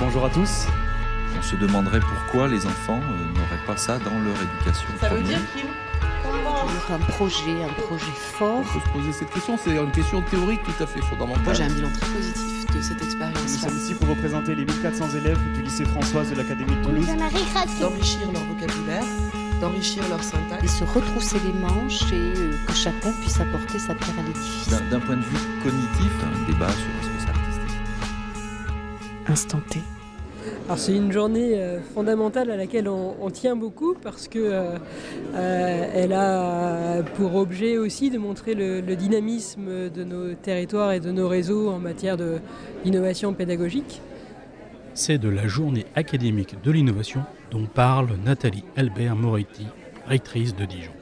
Bonjour à tous. On se demanderait pourquoi les enfants euh, n'auraient pas ça dans leur éducation. Ça veut dire qu'il un projet, un projet fort. On peut se poser cette question, c'est une question théorique tout à fait fondamentale. Moi j'ai un bilan très positif de cette expérience. Nous sommes ici pour représenter les 1400 élèves du lycée Françoise de l'Académie de Toulouse. D'enrichir leur vocabulaire, d'enrichir leur syntaxe. Et se retrousser les manches et euh, que chacun puisse apporter sa pierre à l'édifice. D'un point de vue cognitif, un débat sur Instant T. c'est une journée euh, fondamentale à laquelle on, tient beaucoup parce que euh, euh, elle a pour objet aussi de montrer le, dynamisme de nos territoires et de nos réseaux en matière d'innovation pédagogique. C'est de la journée académique de l'innovation dont parle Nathalie Albert Moretti, rectrice de Dijon.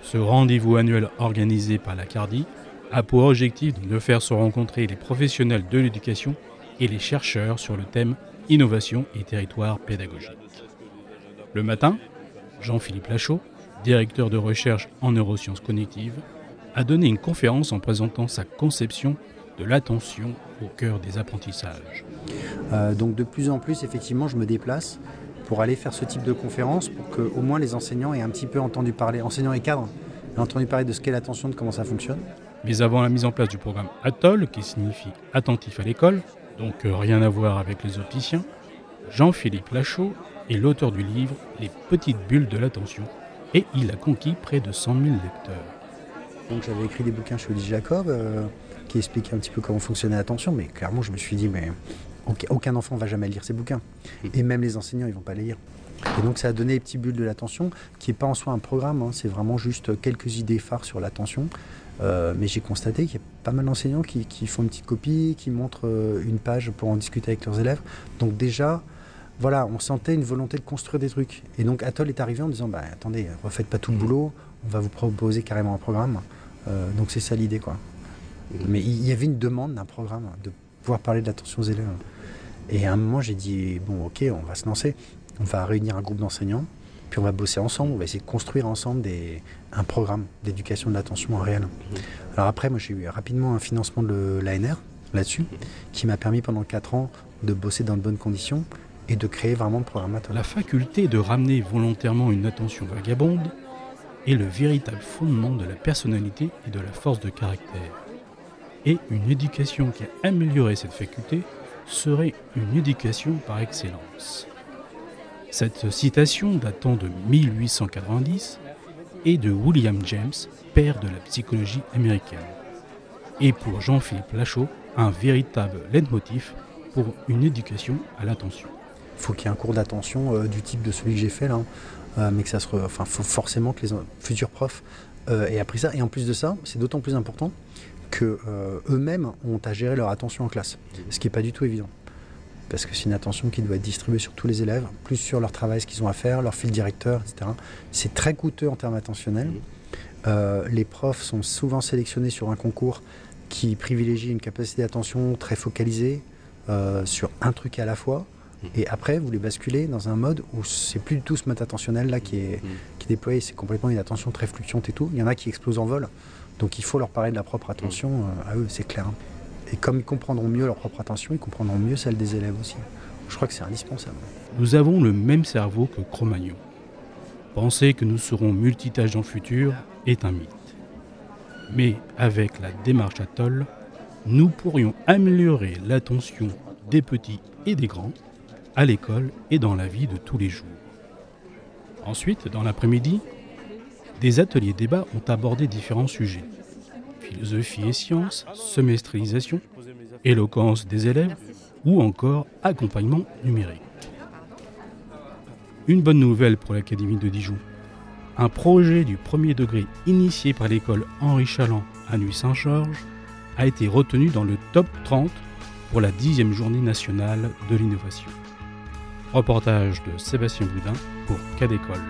Ce rendez-vous annuel organisé par la CARDI a pour objectif de faire se rencontrer les professionnels de l'éducation et les chercheurs sur le thème innovation et territoire pédagogique. Le matin, Jean-Philippe Lachaud, directeur de recherche en neurosciences cognitives, a donné une conférence en présentant sa conception de l'attention au cœur des apprentissages. Euh, donc de plus en plus, effectivement, je me déplace pour aller faire ce type de conférence pour que au moins les enseignants aient un petit peu entendu parler, enseignants et cadres, aient entendu parler de ce qu'est l'attention, de comment ça fonctionne. Mais avant la mise en place du programme ATOL, qui signifie attentif à l'école, donc euh, rien à voir avec les opticiens, Jean-Philippe Lachaud est l'auteur du livre Les petites bulles de l'attention et il a conquis près de 100 000 lecteurs. Donc j'avais écrit des bouquins chez Olivier Jacob euh, qui expliquaient un petit peu comment fonctionnait l'attention, mais clairement je me suis dit mais aucun enfant va jamais lire ces bouquins mmh. et même les enseignants ils vont pas les lire. Et donc ça a donné les petites bulles de l'attention qui n'est pas en soi un programme, hein, c'est vraiment juste quelques idées phares sur l'attention euh, mais j'ai constaté qu'il y a pas mal d'enseignants qui, font une petite copie, qui montrent euh, une page pour en discuter avec leurs élèves. Donc déjà, voilà, on sentait une volonté de construire des trucs. Et donc Atoll est arrivé en disant, bah, attendez, refaites pas tout le mmh. boulot, on va vous proposer carrément un programme. Euh, donc c'est ça l'idée, quoi. Mais il y avait une demande d'un programme, de pouvoir parler de l'attention aux élèves. Et à un moment, j'ai dit, bon, ok, on va se lancer. On va réunir un groupe d'enseignants puis on va bosser ensemble, on va essayer de construire ensemble des, un programme d'éducation de l'attention en réel. Mhm. Alors après, moi j'ai eu rapidement un financement de l'ANR là-dessus, qui m'a permis pendant 4 ans de bosser dans de bonnes conditions et de créer vraiment le programme La faculté de ramener volontairement une attention vagabonde est le véritable fondement de la personnalité et de la force de caractère. Et une éducation qui a amélioré cette faculté serait une éducation par excellence. Cette citation datant de 1890 est de William James, père de la psychologie américaine, et pour Jean-Philippe Lachaud, un véritable leitmotiv pour une éducation à l'attention. Il faut qu'il y ait un cours d'attention euh, du type de celui que j'ai fait là, euh, mais que ça se, enfin, faut forcément que les futurs profs euh, aient appris ça. Et en plus de ça, c'est d'autant plus important que eux-mêmes ont à gérer leur attention en classe, ce qui n'est pas du tout évident parce que c'est une attention qui doit être distribuée sur tous les élèves, plus sur leur travail, ce qu'ils ont à faire, leur fil directeur, etc. C'est très coûteux en termes attentionnels. Mmh. Euh, les profs sont souvent sélectionnés sur un concours qui privilégie une capacité d'attention très focalisée euh, sur un truc à la fois. Mmh. Et après, vous les basculez dans un mode où c'est plus du tout ce mode attentionnel là qui est, mmh. qui est déployé, c'est complètement une attention très fluctuante et tout. Il y en a qui explosent en vol. Donc il faut leur parler de la propre attention euh, à eux, c'est clair. Et comme ils comprendront mieux leur propre attention, ils comprendront mieux celle des élèves aussi. Je crois que c'est indispensable. Nous avons le même cerveau que Cro-Magnon. Penser que nous serons multitâches le futur est un mythe. Mais avec la démarche Atoll, nous pourrions améliorer l'attention des petits et des grands à l'école et dans la vie de tous les jours. Ensuite, dans l'après-midi, des ateliers débats ont abordé différents sujets philosophie et sciences, semestrialisation, éloquence des élèves ou encore accompagnement numérique. Une bonne nouvelle pour l'Académie de Dijon. Un projet du premier degré initié par l'école Henri Chaland à Nuit-Saint-Georges a été retenu dans le top 30 pour la 10e journée nationale de l'innovation. Reportage de Sébastien Boudin pour Cadécole.